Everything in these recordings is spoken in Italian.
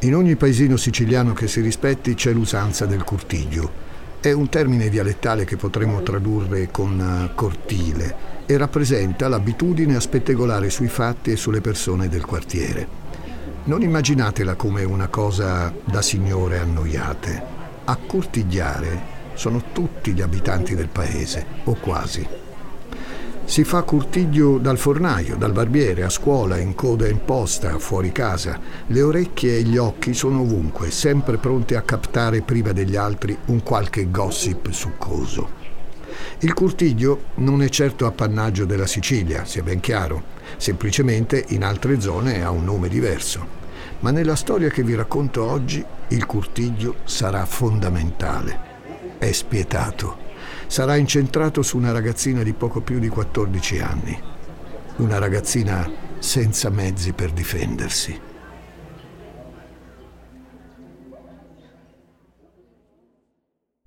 In ogni paesino siciliano che si rispetti c'è l'usanza del curtiglio. È un termine dialettale che potremmo tradurre con eh, cortile e rappresenta l'abitudine a spettegolare sui fatti e sulle persone del quartiere. Non immaginatela come una cosa da signore annoiate. A cortigliare sono tutti gli abitanti del paese, o quasi. Si fa curtiglio dal fornaio, dal barbiere, a scuola, in coda in posta, fuori casa. Le orecchie e gli occhi sono ovunque, sempre pronti a captare prima degli altri un qualche gossip succoso. Il curtiglio non è certo appannaggio della Sicilia, sia ben chiaro, semplicemente in altre zone ha un nome diverso. Ma nella storia che vi racconto oggi il curtiglio sarà fondamentale. È spietato sarà incentrato su una ragazzina di poco più di 14 anni, una ragazzina senza mezzi per difendersi.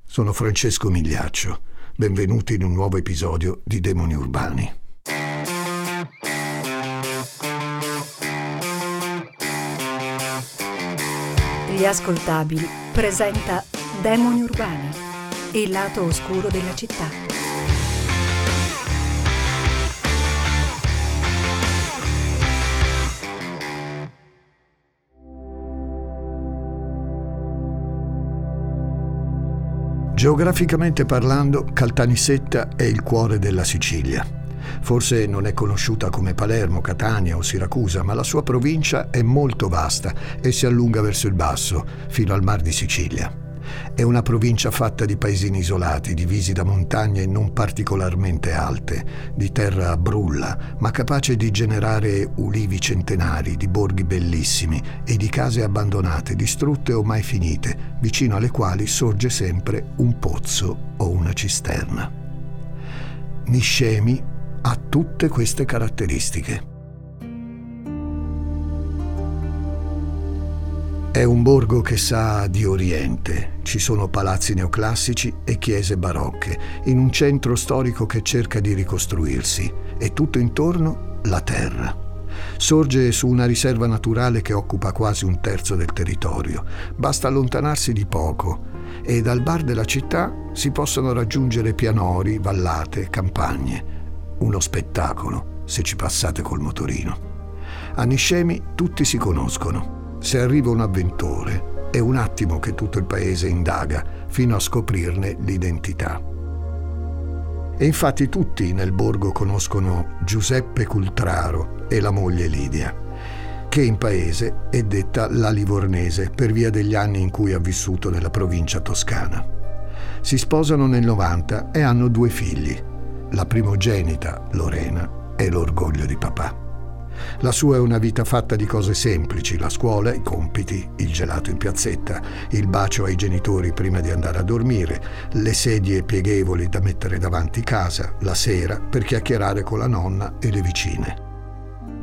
Sono Francesco Migliaccio, benvenuti in un nuovo episodio di Demoni Urbani. Gli ascoltabili presenta Demoni Urbani il lato oscuro della città. Geograficamente parlando, Caltanissetta è il cuore della Sicilia. Forse non è conosciuta come Palermo, Catania o Siracusa, ma la sua provincia è molto vasta e si allunga verso il basso, fino al Mar di Sicilia. È una provincia fatta di paesini isolati, divisi da montagne non particolarmente alte, di terra brulla, ma capace di generare ulivi centenari, di borghi bellissimi e di case abbandonate, distrutte o mai finite, vicino alle quali sorge sempre un pozzo o una cisterna. Niscemi ha tutte queste caratteristiche. È un borgo che sa di Oriente. Ci sono palazzi neoclassici e chiese barocche, in un centro storico che cerca di ricostruirsi e tutto intorno la terra. Sorge su una riserva naturale che occupa quasi un terzo del territorio. Basta allontanarsi di poco e dal bar della città si possono raggiungere pianori, vallate, campagne. Uno spettacolo se ci passate col motorino. A Niscemi tutti si conoscono se arriva un avventore, è un attimo che tutto il paese indaga fino a scoprirne l'identità. E infatti tutti nel borgo conoscono Giuseppe Cultraro e la moglie Lidia, che in paese è detta la Livornese per via degli anni in cui ha vissuto nella provincia toscana. Si sposano nel 90 e hanno due figli. La primogenita, Lorena, è l'orgoglio di papà. La sua è una vita fatta di cose semplici, la scuola, i compiti, il gelato in piazzetta, il bacio ai genitori prima di andare a dormire, le sedie pieghevoli da mettere davanti casa, la sera per chiacchierare con la nonna e le vicine.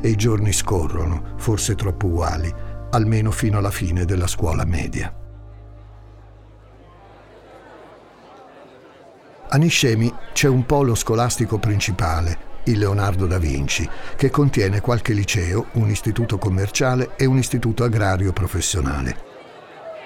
E i giorni scorrono, forse troppo uguali, almeno fino alla fine della scuola media. A Niscemi c'è un polo scolastico principale, il Leonardo da Vinci, che contiene qualche liceo, un istituto commerciale e un istituto agrario professionale.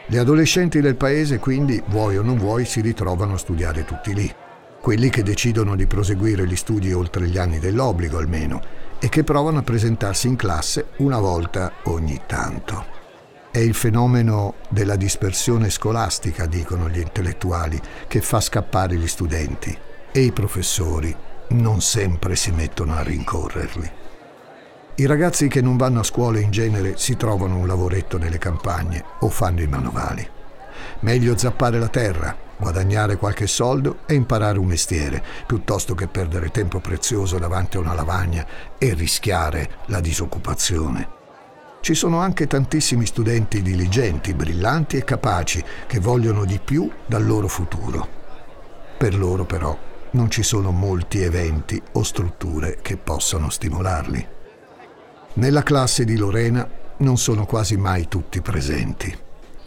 Gli adolescenti del paese quindi, vuoi o non vuoi, si ritrovano a studiare tutti lì. Quelli che decidono di proseguire gli studi oltre gli anni dell'obbligo almeno e che provano a presentarsi in classe una volta ogni tanto. È il fenomeno della dispersione scolastica, dicono gli intellettuali, che fa scappare gli studenti e i professori non sempre si mettono a rincorrerli. I ragazzi che non vanno a scuola in genere si trovano un lavoretto nelle campagne o fanno i manovali. Meglio zappare la terra, guadagnare qualche soldo e imparare un mestiere, piuttosto che perdere tempo prezioso davanti a una lavagna e rischiare la disoccupazione. Ci sono anche tantissimi studenti diligenti, brillanti e capaci che vogliono di più dal loro futuro. Per loro però non ci sono molti eventi o strutture che possano stimolarli. Nella classe di Lorena non sono quasi mai tutti presenti,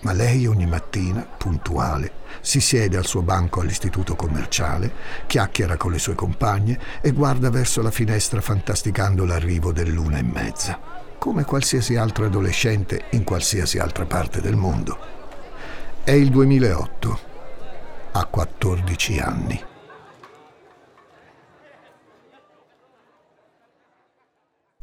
ma lei ogni mattina, puntuale, si siede al suo banco all'istituto commerciale, chiacchiera con le sue compagne e guarda verso la finestra fantasticando l'arrivo dell'una e mezza. come qualsiasi altro adolescente in qualsiasi altra parte del mondo. È il 2008, ha 14 anni.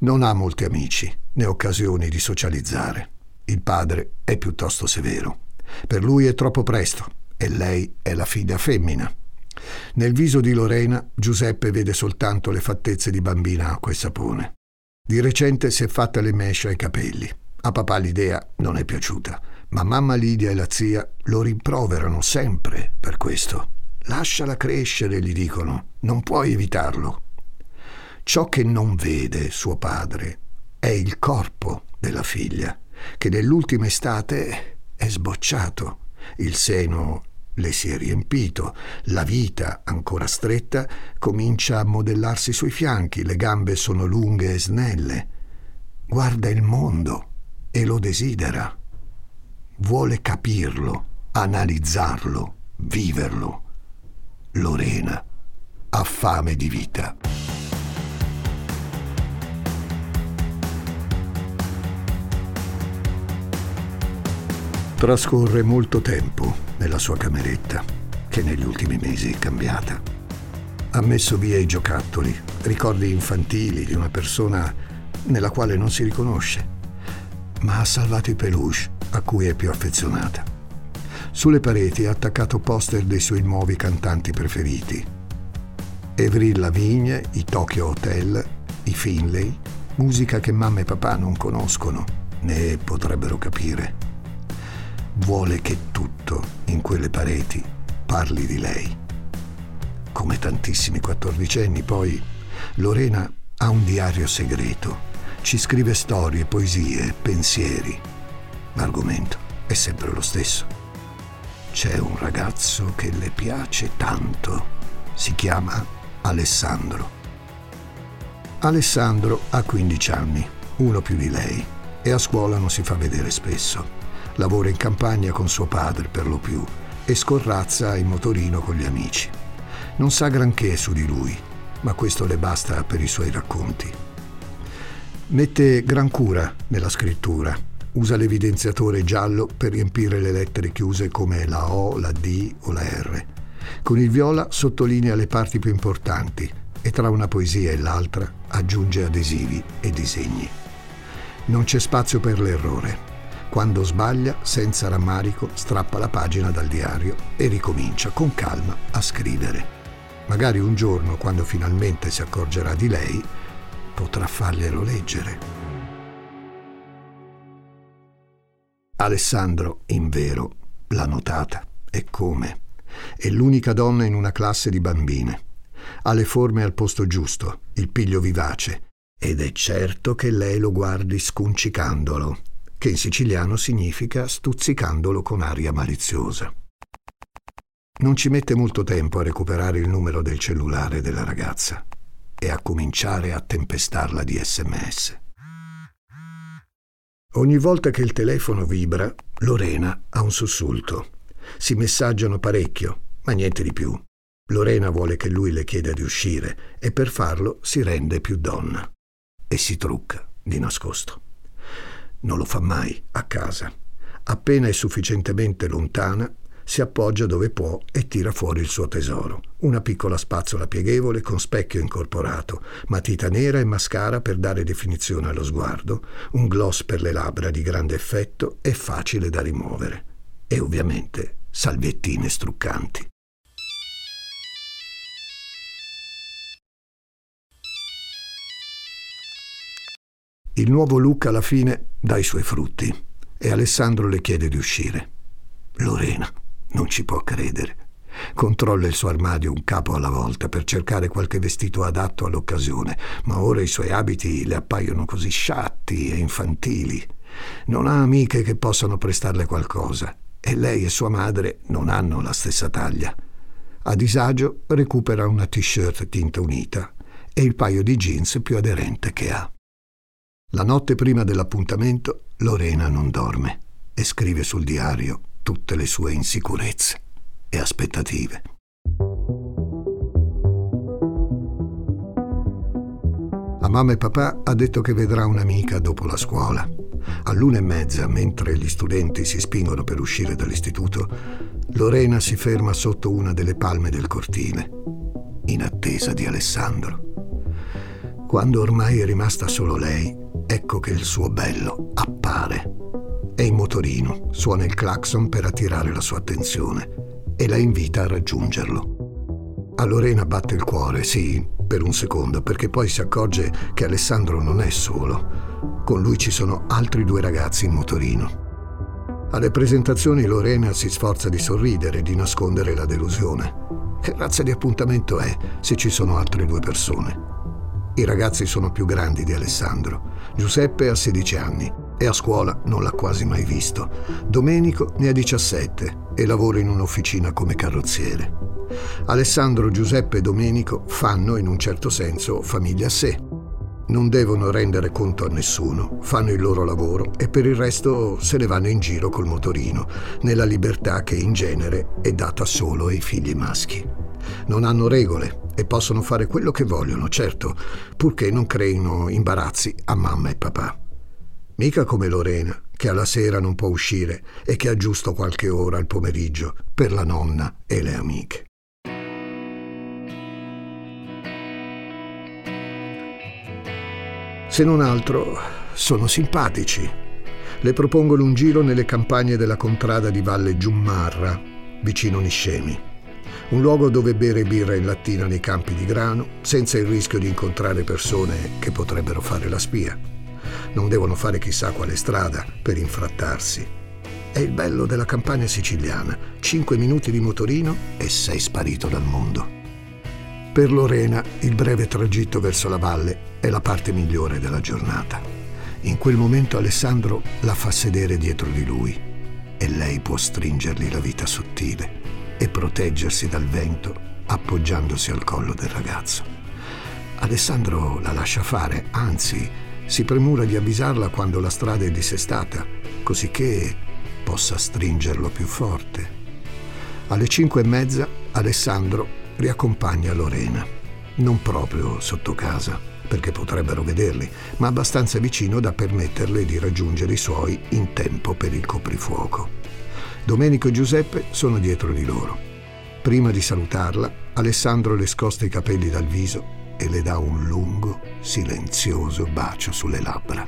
Non ha molti amici né occasioni di socializzare. Il padre è piuttosto severo. Per lui è troppo presto e lei è la figlia femmina. Nel viso di Lorena Giuseppe vede soltanto le fattezze di bambina acqua e sapone. Di recente si è fatta le mesce ai capelli. A papà l'idea non è piaciuta, ma mamma Lidia e la zia lo rimproverano sempre per questo. Lasciala crescere, gli dicono, non puoi evitarlo. Ciò che non vede suo padre è il corpo della figlia, che nell'ultima estate è sbocciato, il seno le si è riempito, la vita, ancora stretta, comincia a modellarsi sui fianchi, le gambe sono lunghe e snelle. Guarda il mondo e lo desidera. Vuole capirlo, analizzarlo, viverlo. Lorena ha fame di vita. Trascorre molto tempo nella sua cameretta, che negli ultimi mesi è cambiata. Ha messo via i giocattoli, ricordi infantili di una persona nella quale non si riconosce, ma ha salvato i peluche a cui è più affezionata. Sulle pareti ha attaccato poster dei suoi nuovi cantanti preferiti. Avril Lavigne, i Tokyo Hotel, i Finlay, musica che mamma e papà non conoscono, né potrebbero capire vuole che tutto in quelle pareti parli di lei. Come tantissimi quattordicenni, poi, Lorena ha un diario segreto, ci scrive storie, poesie, pensieri. L'argomento è sempre lo stesso. C'è un ragazzo che le piace tanto, si chiama Alessandro. Alessandro ha 15 anni, uno più di lei, e a scuola non si fa vedere spesso. Lavora in campagna con suo padre per lo più e scorrazza in motorino con gli amici. Non sa granché su di lui, ma questo le basta per i suoi racconti. Mette gran cura nella scrittura. Usa l'evidenziatore giallo per riempire le lettere chiuse come la O, la D o la R. Con il viola sottolinea le parti più importanti e tra una poesia e l'altra aggiunge adesivi e disegni. Non c'è spazio per l'errore. Quando sbaglia, senza rammarico, strappa la pagina dal diario e ricomincia con calma a scrivere. Magari un giorno, quando finalmente si accorgerà di lei, potrà farglielo leggere. Alessandro, in vero, l'ha notata. E come? È l'unica donna in una classe di bambine. Ha le forme al posto giusto, il piglio vivace, ed è certo che lei lo guardi scuncicandolo che in siciliano significa stuzzicandolo con aria maliziosa. Non ci mette molto tempo a recuperare il numero del cellulare della ragazza e a cominciare a tempestarla di sms. Ogni volta che il telefono vibra, Lorena ha un sussulto. Si messaggiano parecchio, ma niente di più. Lorena vuole che lui le chieda di uscire e per farlo si rende più donna e si trucca di nascosto. Non lo fa mai a casa. Appena è sufficientemente lontana, si appoggia dove può e tira fuori il suo tesoro. Una piccola spazzola pieghevole con specchio incorporato, matita nera e mascara per dare definizione allo sguardo, un gloss per le labbra di grande effetto e facile da rimuovere. E ovviamente salviettine struccanti. Il nuovo look alla fine dà i suoi frutti e Alessandro le chiede di uscire. Lorena non ci può credere. Controlla il suo armadio un capo alla volta per cercare qualche vestito adatto all'occasione, ma ora i suoi abiti le appaiono così sciatti e infantili. Non ha amiche che possano prestarle qualcosa e lei e sua madre non hanno la stessa taglia. A disagio recupera una t-shirt tinta unita e il paio di jeans più aderente che ha. La notte prima dell'appuntamento Lorena non dorme e scrive sul diario tutte le sue insicurezze e aspettative. A mamma e papà ha detto che vedrà un'amica dopo la scuola. All'una e mezza, mentre gli studenti si spingono per uscire dall'istituto, Lorena si ferma sotto una delle palme del cortile, in attesa di Alessandro. Quando ormai è rimasta solo lei, ecco che il suo bello appare. È in motorino, suona il clacson per attirare la sua attenzione e la invita a raggiungerlo. A Lorena batte il cuore, sì, per un secondo, perché poi si accorge che Alessandro non è solo. Con lui ci sono altri due ragazzi in motorino. Alle presentazioni Lorena si sforza di sorridere, di nascondere la delusione. Che razza di appuntamento è se ci sono altre due persone? I ragazzi sono più grandi di Alessandro. Giuseppe ha 16 anni e a scuola non l'ha quasi mai visto. Domenico ne ha 17 e lavora in un'officina come carrozziere. Alessandro, Giuseppe e Domenico fanno, in un certo senso, famiglia a sé. Non devono rendere conto a nessuno, fanno il loro lavoro e per il resto se ne vanno in giro col motorino, nella libertà che in genere è data solo ai figli maschi non hanno regole e possono fare quello che vogliono, certo, purché non creino imbarazzi a mamma e papà. Mica come Lorena, che alla sera non può uscire e che ha giusto qualche ora al pomeriggio per la nonna e le amiche. Se non altro, sono simpatici. Le propongono un giro nelle campagne della contrada di Valle Giummarra, vicino Niscemi un luogo dove bere birra in lattina nei campi di grano, senza il rischio di incontrare persone che potrebbero fare la spia. Non devono fare chissà quale strada per infrattarsi. È il bello della campagna siciliana, cinque minuti di motorino e sei sparito dal mondo. Per Lorena il breve tragitto verso la valle è la parte migliore della giornata. In quel momento Alessandro la fa sedere dietro di lui e lei può stringergli la vita sottile e proteggersi dal vento appoggiandosi al collo del ragazzo. Alessandro la lascia fare, anzi si premura di avvisarla quando la strada è dissestata, così che possa stringerlo più forte. Alle cinque e mezza Alessandro riaccompagna Lorena, non proprio sotto casa, perché potrebbero vederli, ma abbastanza vicino da permetterle di raggiungere i suoi in tempo per il coprifuoco. Domenico e Giuseppe sono dietro di loro. Prima di salutarla, Alessandro le scosta i capelli dal viso e le dà un lungo, silenzioso bacio sulle labbra.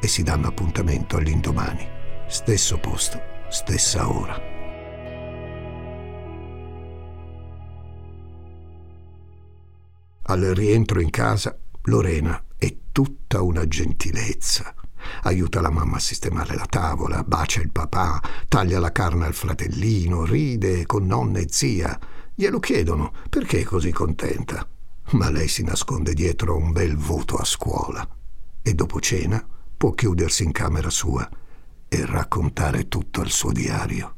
E si danno appuntamento all'indomani. Stesso posto, stessa ora. Al rientro in casa, Lorena è tutta una gentilezza Aiuta la mamma a sistemare la tavola, bacia il papà, taglia la carne al fratellino, ride con nonna e zia. Glielo chiedono perché è così contenta. Ma lei si nasconde dietro un bel voto a scuola e dopo cena può chiudersi in camera sua e raccontare tutto al suo diario.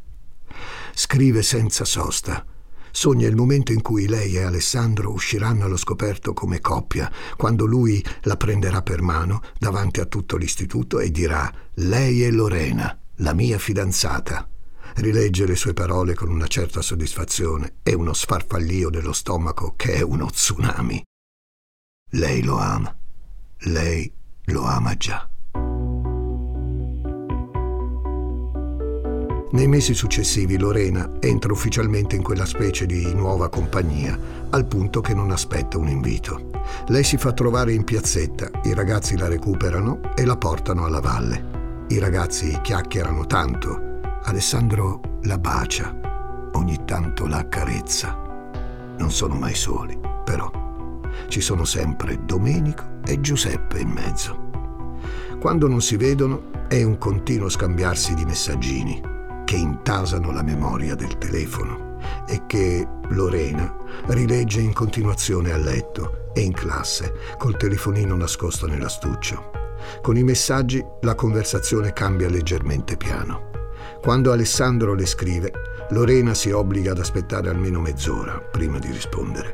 Scrive senza sosta Sogna il momento in cui lei e Alessandro usciranno allo scoperto come coppia, quando lui la prenderà per mano davanti a tutto l'istituto e dirà Lei è Lorena, la mia fidanzata. Rilegge le sue parole con una certa soddisfazione e uno sfarfallio dello stomaco che è uno tsunami. Lei lo ama. Lei lo ama già. Nei mesi successivi Lorena entra ufficialmente in quella specie di nuova compagnia, al punto che non aspetta un invito. Lei si fa trovare in piazzetta, i ragazzi la recuperano e la portano alla valle. I ragazzi chiacchierano tanto, Alessandro la bacia, ogni tanto la accarezza. Non sono mai soli, però. Ci sono sempre Domenico e Giuseppe in mezzo. Quando non si vedono è un continuo scambiarsi di messaggini che intasano la memoria del telefono e che Lorena rilegge in continuazione a letto e in classe col telefonino nascosto nell'astuccio. Con i messaggi la conversazione cambia leggermente piano. Quando Alessandro le scrive, Lorena si obbliga ad aspettare almeno mezz'ora prima di rispondere.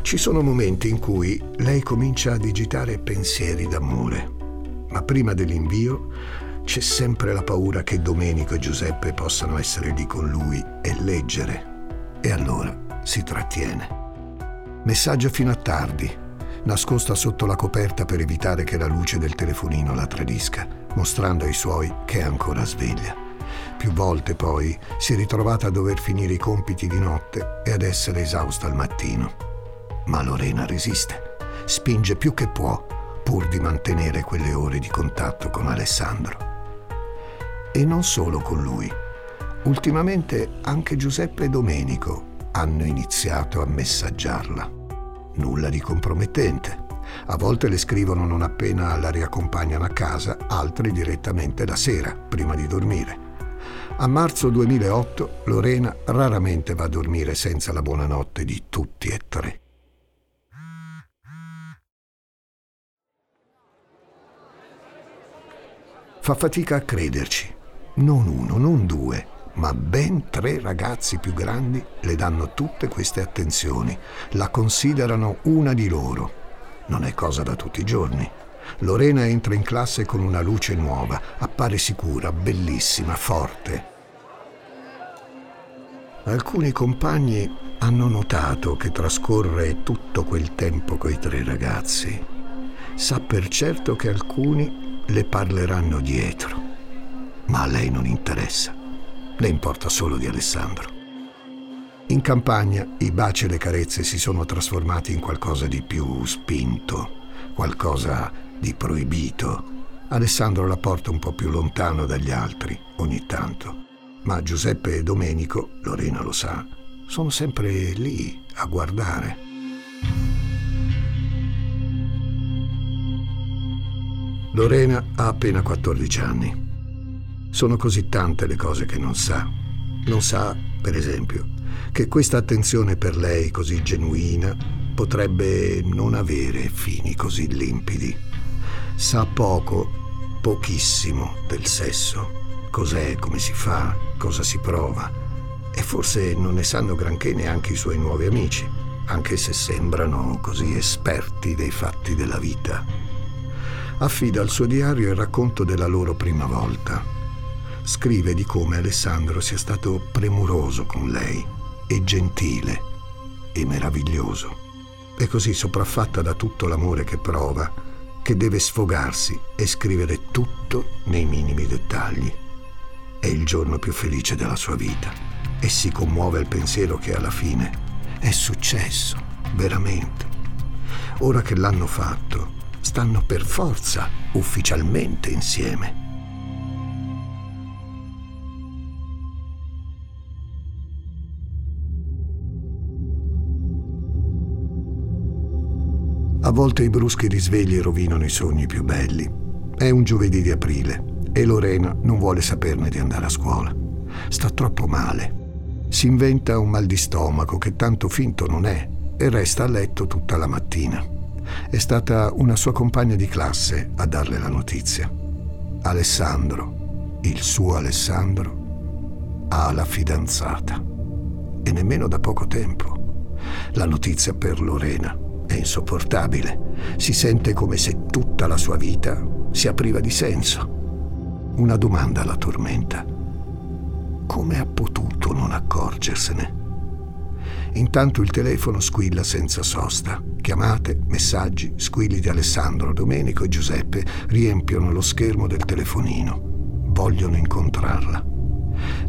Ci sono momenti in cui lei comincia a digitare pensieri d'amore, ma prima dell'invio c'è sempre la paura che Domenico e Giuseppe possano essere lì con lui e leggere. E allora si trattiene. Messaggio fino a tardi. nascosta sotto la coperta per evitare che la luce del telefonino la tradisca, mostrando ai suoi che è ancora sveglia. Più volte poi si è ritrovata a dover finire i compiti di notte e ad essere esausta al mattino. Ma Lorena resiste, spinge più che può pur di mantenere quelle ore di contatto con Alessandro. E non solo con lui. Ultimamente anche Giuseppe e Domenico hanno iniziato a messaggiarla. Nulla di compromettente. A volte le scrivono non appena la riaccompagnano a casa, altre direttamente la sera, prima di dormire. A marzo 2008 Lorena raramente va a dormire senza la buonanotte di tutti e tre. Fa fatica a crederci. Non uno, non due, ma ben tre ragazzi più grandi le danno tutte queste attenzioni, la considerano una di loro. Non è cosa da tutti i giorni. Lorena entra in classe con una luce nuova, appare sicura, bellissima, forte. Alcuni compagni hanno notato che trascorre tutto quel tempo coi tre ragazzi. Sa per certo che alcuni le parleranno dietro. Ma a lei non interessa. Le importa solo di Alessandro. In campagna i baci e le carezze si sono trasformati in qualcosa di più spinto, qualcosa di proibito. Alessandro la porta un po' più lontano dagli altri ogni tanto, ma Giuseppe e Domenico, Lorena lo sa, sono sempre lì a guardare. Lorena ha appena 14 anni. Sono così tante le cose che non sa. Non sa, per esempio, che questa attenzione per lei così genuina potrebbe non avere fini così limpidi. Sa poco, pochissimo del sesso, cos'è, come si fa, cosa si prova. E forse non ne sanno granché neanche i suoi nuovi amici, anche se sembrano così esperti dei fatti della vita affida al suo diario il racconto della loro prima volta. Scrive di come Alessandro sia stato premuroso con lei e gentile e meraviglioso. È così sopraffatta da tutto l'amore che prova che deve sfogarsi e scrivere tutto nei minimi dettagli. È il giorno più felice della sua vita e si commuove al pensiero che alla fine è successo, veramente. Ora che l'hanno fatto, stanno per forza ufficialmente insieme. A volte i bruschi risvegli rovinano i sogni più belli. È un giovedì di aprile e Lorena non vuole saperne di andare a scuola. Sta troppo male. Si inventa un mal di stomaco che tanto finto non è e resta a letto tutta la mattina. È stata una sua compagna di classe a darle la notizia. Alessandro, il suo Alessandro, ha la fidanzata. E nemmeno da poco tempo. La notizia per Lorena è insopportabile. Si sente come se tutta la sua vita sia priva di senso. Una domanda la tormenta. Come ha potuto non accorgersene? Intanto il telefono squilla senza sosta. Chiamate, messaggi, squilli di Alessandro, Domenico e Giuseppe riempiono lo schermo del telefonino. Vogliono incontrarla.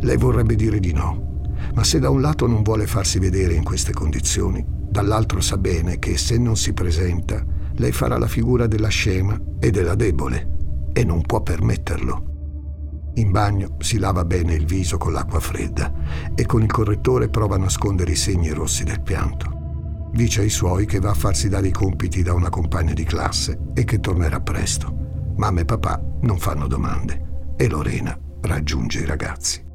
Lei vorrebbe dire di no, ma se da un lato non vuole farsi vedere in queste condizioni, dall'altro sa bene che se non si presenta, lei farà la figura della scema e della debole e non può permetterlo. In bagno si lava bene il viso con l'acqua fredda e con il correttore prova a nascondere i segni rossi del pianto. Dice ai suoi che va a farsi dare i compiti da una compagna di classe e che tornerà presto. Mamma e papà non fanno domande e Lorena raggiunge i ragazzi.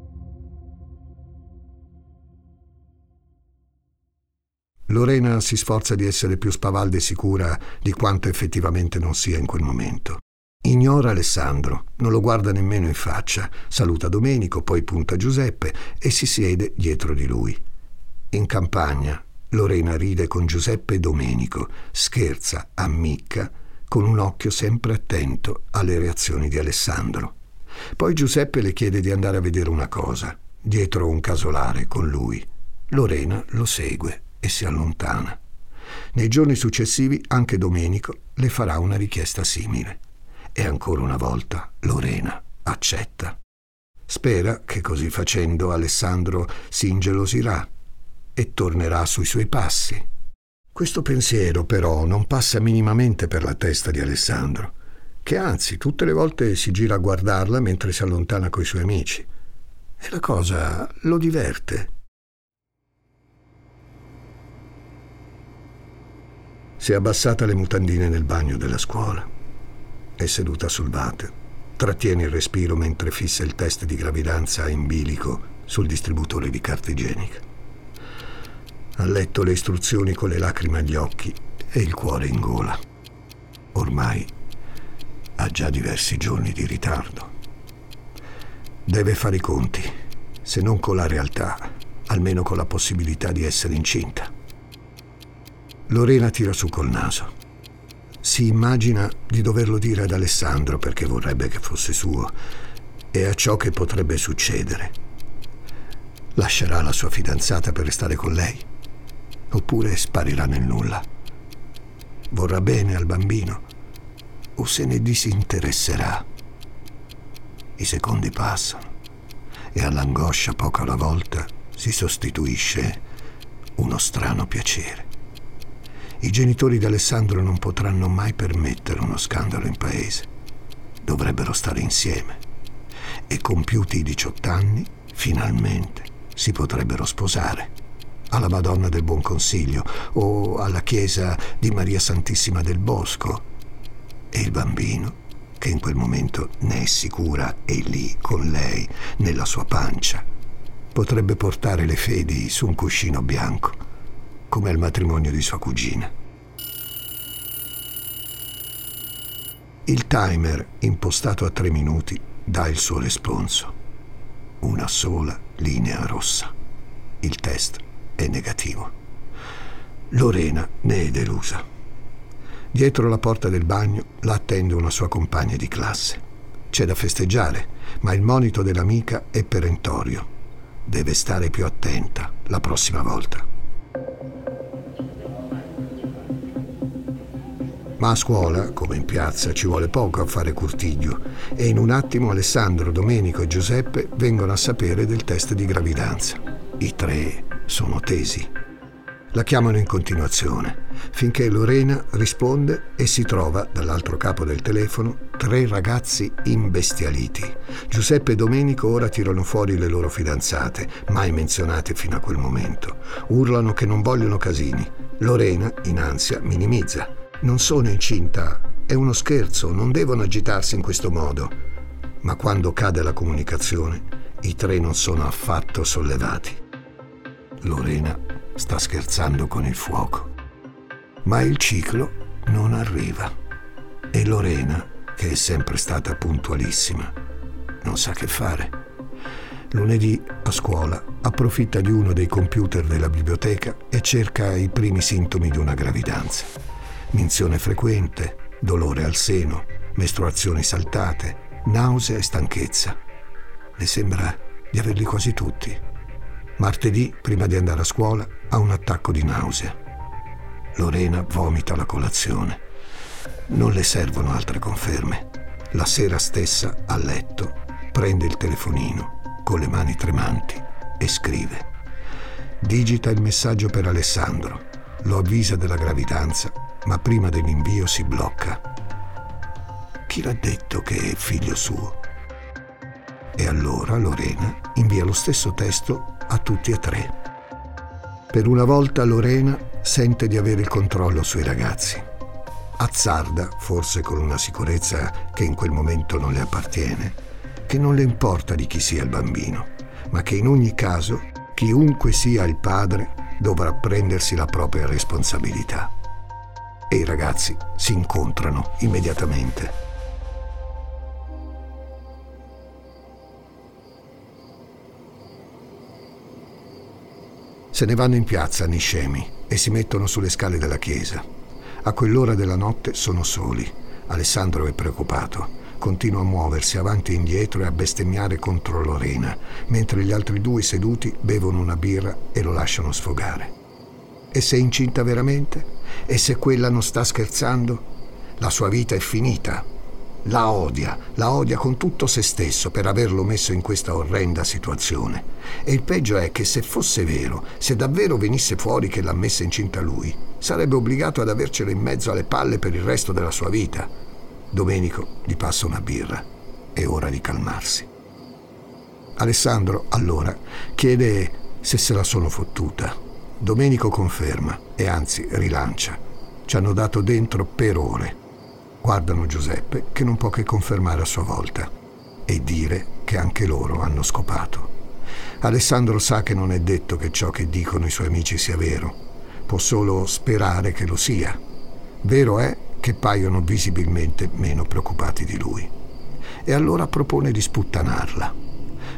Lorena si sforza di essere più spavalda e sicura di quanto effettivamente non sia in quel momento. Ignora Alessandro, non lo guarda nemmeno in faccia, saluta Domenico, poi punta Giuseppe e si siede dietro di lui. In campagna, Lorena ride con Giuseppe e Domenico, scherza, ammicca, con un occhio sempre attento alle reazioni di Alessandro. Poi Giuseppe le chiede di andare a vedere una cosa, dietro un casolare con lui. Lorena lo segue e si allontana. Nei giorni successivi anche Domenico le farà una richiesta simile. E ancora una volta Lorena accetta. Spera che così facendo Alessandro si ingelosirà e tornerà sui suoi passi. Questo pensiero però non passa minimamente per la testa di Alessandro, che anzi tutte le volte si gira a guardarla mentre si allontana coi suoi amici. E la cosa lo diverte. Si è abbassata le mutandine nel bagno della scuola. È seduta sul water Trattiene il respiro mentre fissa il test di gravidanza in bilico sul distributore di carta igienica. Ha letto le istruzioni con le lacrime agli occhi e il cuore in gola. Ormai ha già diversi giorni di ritardo. Deve fare i conti, se non con la realtà, almeno con la possibilità di essere incinta. Lorena tira su col naso si immagina di doverlo dire ad Alessandro perché vorrebbe che fosse suo e a ciò che potrebbe succedere. Lascerà la sua fidanzata per restare con lei oppure sparirà nel nulla. Vorrà bene al bambino o se ne disinteresserà. I secondi passano e all'angoscia poco alla volta si sostituisce uno strano piacere. I genitori di Alessandro non potranno mai permettere uno scandalo in paese. Dovrebbero stare insieme. E compiuti i 18 anni, finalmente, si potrebbero sposare. Alla Madonna del Buon Consiglio o alla chiesa di Maria Santissima del Bosco. E il bambino, che in quel momento ne è sicura, è lì con lei, nella sua pancia, potrebbe portare le fedi su un cuscino bianco come al matrimonio di sua cugina. Il timer, impostato a tre minuti, dà il suo responso. Una sola linea rossa. Il test è negativo. Lorena ne è delusa. Dietro la porta del bagno la attende una sua compagna di classe. C'è da festeggiare, ma il monito dell'amica è perentorio. Deve stare più attenta la prossima volta. Ma a scuola, come in piazza, ci vuole poco a fare curtiglio e in un attimo Alessandro, Domenico e Giuseppe vengono a sapere del test di gravidanza. I tre sono tesi. La chiamano in continuazione, finché Lorena risponde e si trova, dall'altro capo del telefono, tre ragazzi imbestialiti. Giuseppe e Domenico ora tirano fuori le loro fidanzate, mai menzionate fino a quel momento. Urlano che non vogliono casini. Lorena, in ansia, minimizza. Non sono incinta, è uno scherzo, non devono agitarsi in questo modo. Ma quando cade la comunicazione, i tre non sono affatto sollevati. Lorena sta scherzando con il fuoco. Ma il ciclo non arriva. E Lorena, che è sempre stata puntualissima, non sa che fare. Lunedì, a scuola, approfitta di uno dei computer della biblioteca e cerca i primi sintomi di una gravidanza minzione frequente, dolore al seno, mestruazioni saltate, nausea e stanchezza. Le sembra di averli quasi tutti. Martedì, prima di andare a scuola, ha un attacco di nausea. Lorena vomita la colazione. Non le servono altre conferme. La sera stessa, a letto, prende il telefonino con le mani tremanti e scrive. Digita il messaggio per Alessandro, lo avvisa della gravidanza ma prima dell'invio si blocca. Chi l'ha detto che è figlio suo? E allora Lorena invia lo stesso testo a tutti e tre. Per una volta Lorena sente di avere il controllo sui ragazzi. Azzarda, forse con una sicurezza che in quel momento non le appartiene, che non le importa di chi sia il bambino, ma che in ogni caso, chiunque sia il padre, dovrà prendersi la propria responsabilità e i ragazzi si incontrano immediatamente. Se ne vanno in piazza Niscemi e si mettono sulle scale della chiesa. A quell'ora della notte sono soli. Alessandro è preoccupato. Continua a muoversi avanti e indietro e a bestemmiare contro Lorena, mentre gli altri due seduti bevono una birra e lo lasciano sfogare. E se è incinta veramente? E se quella non sta scherzando? La sua vita è finita. La odia, la odia con tutto se stesso per averlo messo in questa orrenda situazione. E il peggio è che se fosse vero, se davvero venisse fuori che l'ha messa incinta lui, sarebbe obbligato ad avercelo in mezzo alle palle per il resto della sua vita. Domenico gli passa una birra. È ora di calmarsi. Alessandro, allora, chiede se se la sono fottuta. Domenico conferma e anzi rilancia. Ci hanno dato dentro per ore guardano Giuseppe che non può che confermare a sua volta e dire che anche loro hanno scopato. Alessandro sa che non è detto che ciò che dicono i suoi amici sia vero, può solo sperare che lo sia. Vero è che paiono visibilmente meno preoccupati di lui. E allora propone di sputtanarla,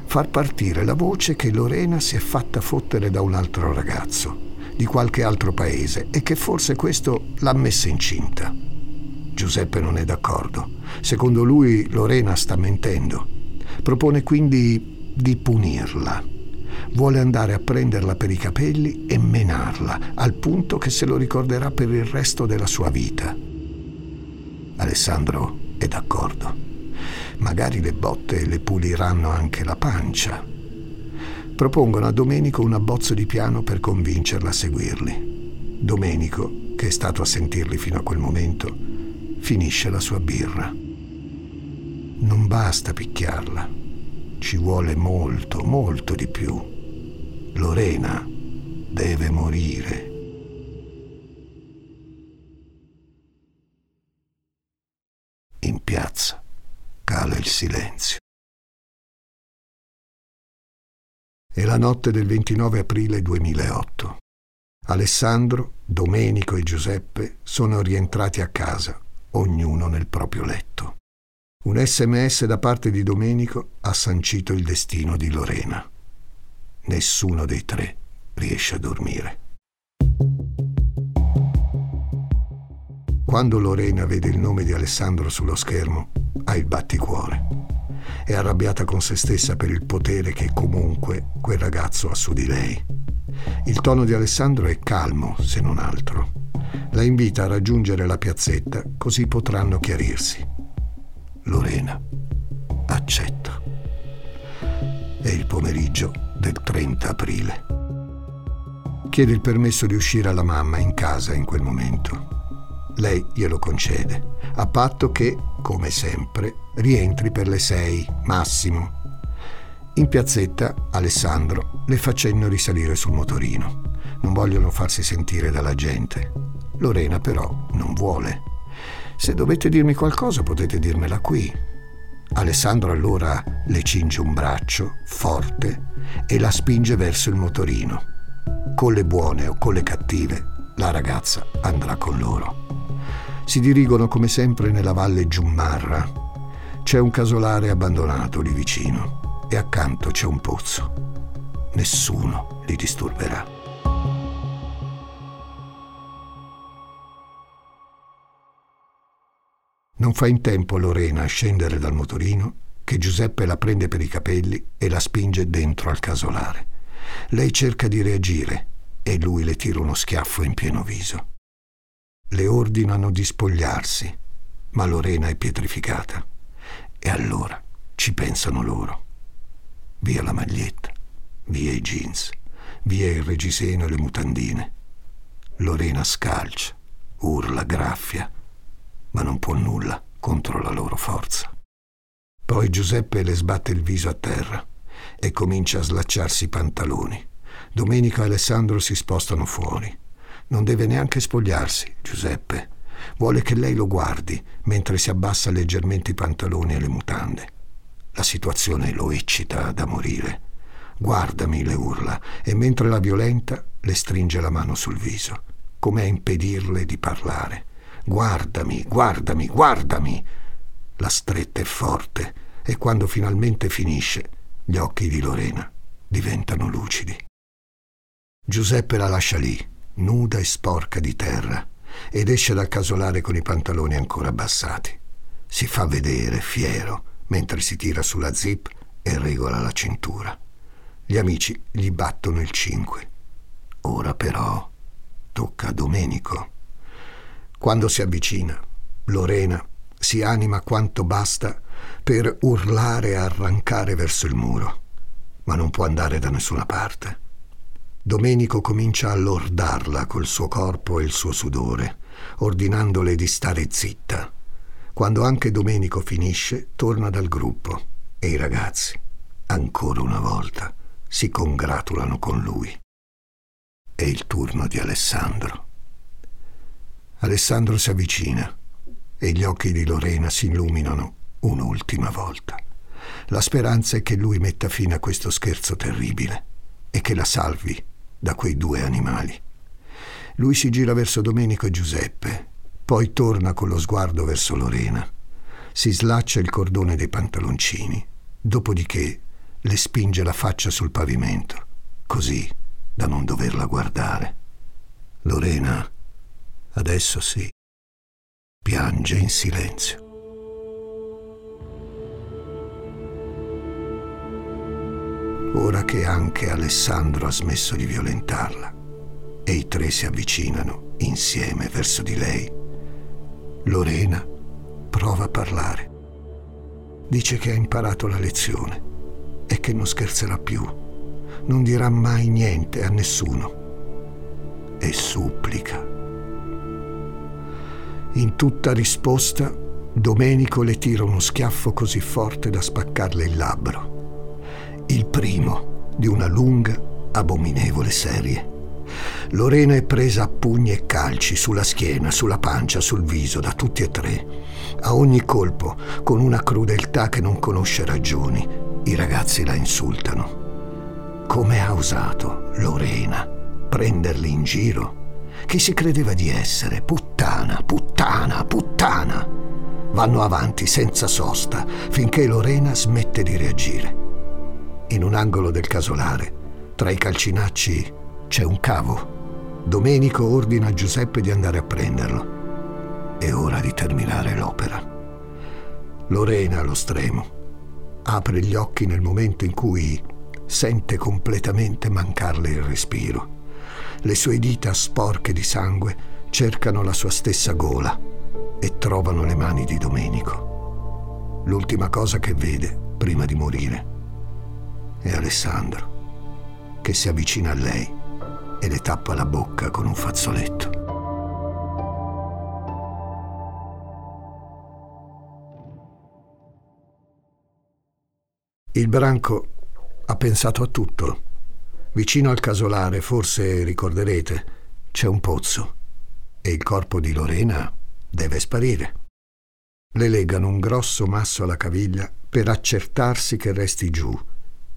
far partire la voce che Lorena si è fatta fottere da un altro ragazzo, di qualche altro paese, e che forse questo l'ha messa incinta. Giuseppe non è d'accordo. Secondo lui Lorena sta mentendo. Propone quindi di punirla. Vuole andare a prenderla per i capelli e menarla, al punto che se lo ricorderà per il resto della sua vita. Alessandro è d'accordo. Magari le botte le puliranno anche la pancia. Propongono a Domenico un abbozzo di piano per convincerla a seguirli. Domenico, che è stato a sentirli fino a quel momento, finisce la sua birra. Non basta picchiarla, ci vuole molto, molto di più. Lorena deve morire. In piazza cala il silenzio. È la notte del 29 aprile 2008. Alessandro, Domenico e Giuseppe sono rientrati a casa ognuno nel proprio letto. Un sms da parte di Domenico ha sancito il destino di Lorena. Nessuno dei tre riesce a dormire. Quando Lorena vede il nome di Alessandro sullo schermo, ha il batticuore. È arrabbiata con se stessa per il potere che comunque quel ragazzo ha su di lei. Il tono di Alessandro è calmo, se non altro. La invita a raggiungere la piazzetta, così potranno chiarirsi. Lorena accetta. È il pomeriggio del 30 aprile. Chiede il permesso di uscire alla mamma in casa in quel momento. Lei glielo concede, a patto che, come sempre, rientri per le sei, massimo. In piazzetta, Alessandro le fa cenno di salire sul motorino. Non vogliono farsi sentire dalla gente. Lorena però non vuole. Se dovete dirmi qualcosa potete dirmela qui. Alessandro allora le cinge un braccio forte e la spinge verso il motorino. Con le buone o con le cattive, la ragazza andrà con loro. Si dirigono come sempre nella valle Giummarra. C'è un casolare abbandonato lì vicino e accanto c'è un pozzo. Nessuno li disturberà. Non fa in tempo Lorena a scendere dal motorino che Giuseppe la prende per i capelli e la spinge dentro al casolare. Lei cerca di reagire e lui le tira uno schiaffo in pieno viso. Le ordinano di spogliarsi, ma Lorena è pietrificata. E allora ci pensano loro. Via la maglietta, via i jeans, via il reggiseno e le mutandine. Lorena scalcia, urla, graffia ma non può nulla contro la loro forza. Poi Giuseppe le sbatte il viso a terra e comincia a slacciarsi i pantaloni. Domenica e Alessandro si spostano fuori. Non deve neanche spogliarsi, Giuseppe. Vuole che lei lo guardi mentre si abbassa leggermente i pantaloni e le mutande. La situazione lo eccita da morire. Guardami, le urla, e mentre la violenta le stringe la mano sul viso, come a impedirle di parlare. Guardami, guardami, guardami. La stretta è forte e quando finalmente finisce, gli occhi di Lorena diventano lucidi. Giuseppe la lascia lì, nuda e sporca di terra, ed esce dal casolare con i pantaloni ancora abbassati. Si fa vedere, fiero, mentre si tira sulla zip e regola la cintura. Gli amici gli battono il cinque. Ora però tocca a Domenico. Quando si avvicina, Lorena si anima quanto basta per urlare e arrancare verso il muro, ma non può andare da nessuna parte. Domenico comincia a lordarla col suo corpo e il suo sudore, ordinandole di stare zitta. Quando anche Domenico finisce, torna dal gruppo e i ragazzi, ancora una volta, si congratulano con lui. È il turno di Alessandro. Alessandro si avvicina e gli occhi di Lorena si illuminano un'ultima volta. La speranza è che lui metta fine a questo scherzo terribile e che la salvi da quei due animali. Lui si gira verso Domenico e Giuseppe, poi torna con lo sguardo verso Lorena. Si slaccia il cordone dei pantaloncini, dopodiché le spinge la faccia sul pavimento, così da non doverla guardare. Lorena, adesso sì, piange in silenzio. Ora che anche Alessandro ha smesso di violentarla e i tre si avvicinano insieme verso di lei. Lorena prova a parlare. Dice che ha imparato la lezione e che non scherzerà più, non dirà mai niente a nessuno e supplica. In tutta risposta, Domenico le tira uno schiaffo così forte da spaccarle il labbro il primo di una lunga, abominevole serie. Lorena è presa a pugni e calci sulla schiena, sulla pancia, sul viso, da tutti e tre. A ogni colpo, con una crudeltà che non conosce ragioni, i ragazzi la insultano. Come ha osato Lorena prenderli in giro? Chi si credeva di essere? Puttana, puttana, puttana! Vanno avanti senza sosta finché Lorena smette di reagire. In un angolo del casolare, tra i calcinacci, c'è un cavo. Domenico ordina a Giuseppe di andare a prenderlo. È ora di terminare l'opera. Lorena, allo stremo, apre gli occhi nel momento in cui sente completamente mancarle il respiro. Le sue dita sporche di sangue cercano la sua stessa gola e trovano le mani di Domenico. L'ultima cosa che vede prima di morire è Alessandro, che si avvicina a lei e le tappa la bocca con un fazzoletto. Il branco ha pensato a tutto. Vicino al casolare, forse ricorderete, c'è un pozzo e il corpo di Lorena deve sparire. Le legano un grosso masso alla caviglia per accertarsi che resti giù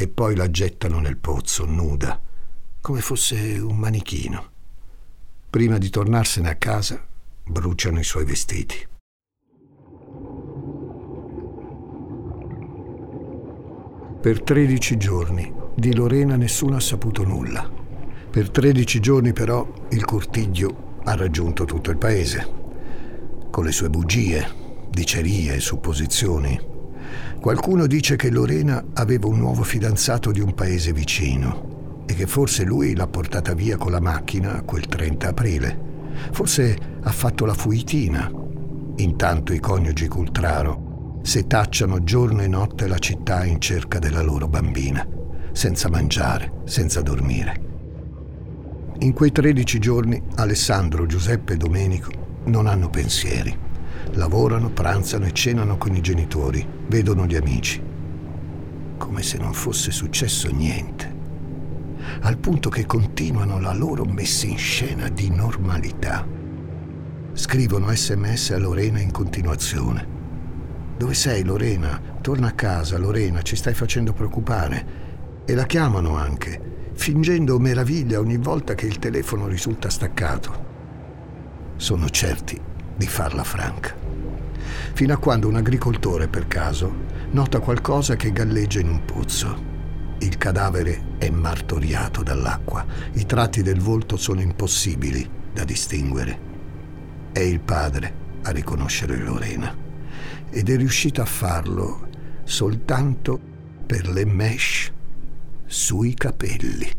e poi la gettano nel pozzo, nuda, come fosse un manichino. Prima di tornarsene a casa, bruciano i suoi vestiti. Per 13 giorni di Lorena nessuno ha saputo nulla. Per 13 giorni però il cortiglio ha raggiunto tutto il paese, con le sue bugie, dicerie e supposizioni Qualcuno dice che Lorena aveva un nuovo fidanzato di un paese vicino e che forse lui l'ha portata via con la macchina quel 30 aprile. Forse ha fatto la fuitina. Intanto i coniugi Cultraro setacciano giorno e notte la città in cerca della loro bambina, senza mangiare, senza dormire. In quei 13 giorni Alessandro, Giuseppe e Domenico non hanno pensieri Lavorano, pranzano e cenano con i genitori, vedono gli amici. Come se non fosse successo niente. Al punto che continuano la loro messa in scena di normalità. Scrivono sms a Lorena in continuazione. Dove sei Lorena? Torna a casa, Lorena, ci stai facendo preoccupare. E la chiamano anche, fingendo meraviglia ogni volta che il telefono risulta staccato. Sono certi di farla franca. Fino a quando un agricoltore, per caso, nota qualcosa che galleggia in un pozzo. Il cadavere è martoriato dall'acqua, i tratti del volto sono impossibili da distinguere. È il padre a riconoscere Lorena ed è riuscito a farlo soltanto per le mesh sui capelli.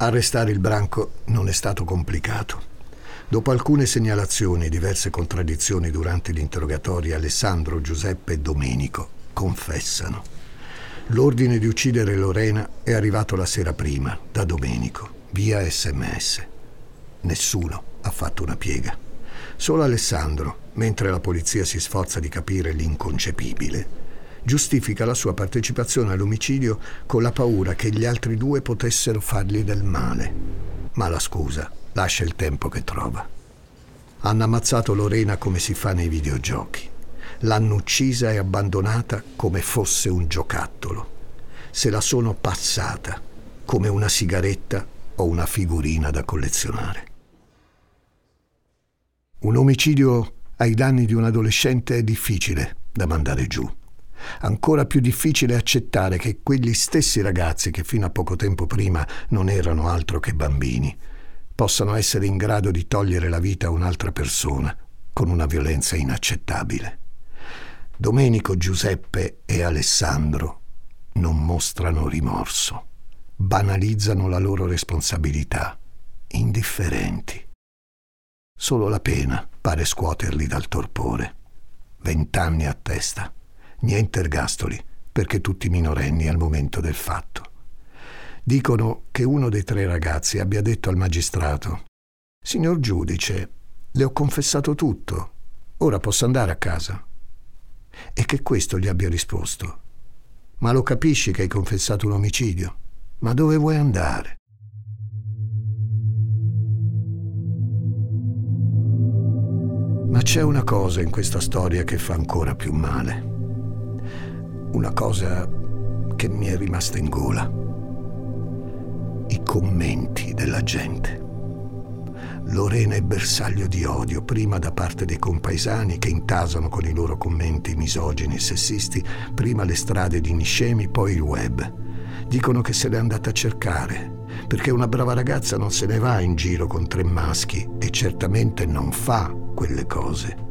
Arrestare il branco non è stato complicato. Dopo alcune segnalazioni e diverse contraddizioni durante gli interrogatori, Alessandro, Giuseppe e Domenico confessano. L'ordine di uccidere Lorena è arrivato la sera prima, da Domenico, via sms. Nessuno ha fatto una piega. Solo Alessandro, mentre la polizia si sforza di capire l'inconcepibile, giustifica la sua partecipazione all'omicidio con la paura che gli altri due potessero fargli del male. Ma la scusa lascia il tempo che trova. Hanno ammazzato Lorena come si fa nei videogiochi. L'hanno uccisa e abbandonata come fosse un giocattolo. Se la sono passata come una sigaretta o una figurina da collezionare. Un omicidio ai danni di un adolescente è difficile da mandare giù. Ancora più difficile accettare che quegli stessi ragazzi che fino a poco tempo prima non erano altro che bambini possano essere in grado di togliere la vita a un'altra persona con una violenza inaccettabile. Domenico, Giuseppe e Alessandro non mostrano rimorso, banalizzano la loro responsabilità, indifferenti. Solo la pena pare scuoterli dal torpore. Vent'anni a testa niente ergastoli, perché tutti minorenni al momento del fatto. Dicono che uno dei tre ragazzi abbia detto al magistrato Signor giudice, le ho confessato tutto, ora posso andare a casa. E che questo gli abbia risposto Ma lo capisci che hai confessato un omicidio? Ma dove vuoi andare? Ma c'è una cosa in questa storia che fa ancora più male una cosa che mi è rimasta in gola. I commenti della gente. Lorena è bersaglio di odio, prima da parte dei compaesani che intasano con i loro commenti misogini e sessisti, prima le strade di Niscemi, poi il web. Dicono che se l'è andata a cercare, perché una brava ragazza non se ne va in giro con tre maschi e certamente non fa quelle cose.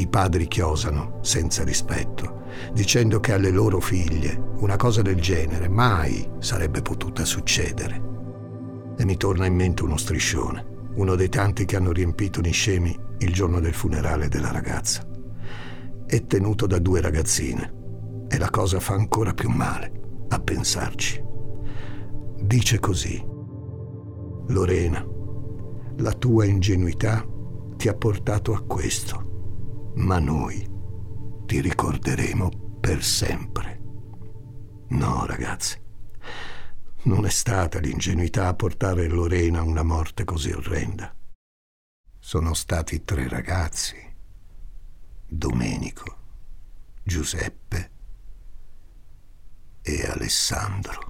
I padri chiosano senza rispetto dicendo che alle loro figlie una cosa del genere mai sarebbe potuta succedere. E mi torna in mente uno striscione, uno dei tanti che hanno riempito Niscemi il giorno del funerale della ragazza. È tenuto da due ragazzine e la cosa fa ancora più male a pensarci. Dice così, Lorena, la tua ingenuità ti ha portato a questo, ma noi ti ricorderemo per sempre. No, ragazzi, non è stata l'ingenuità a portare Lorena a una morte così orrenda. Sono stati tre ragazzi, Domenico, Giuseppe e Alessandro.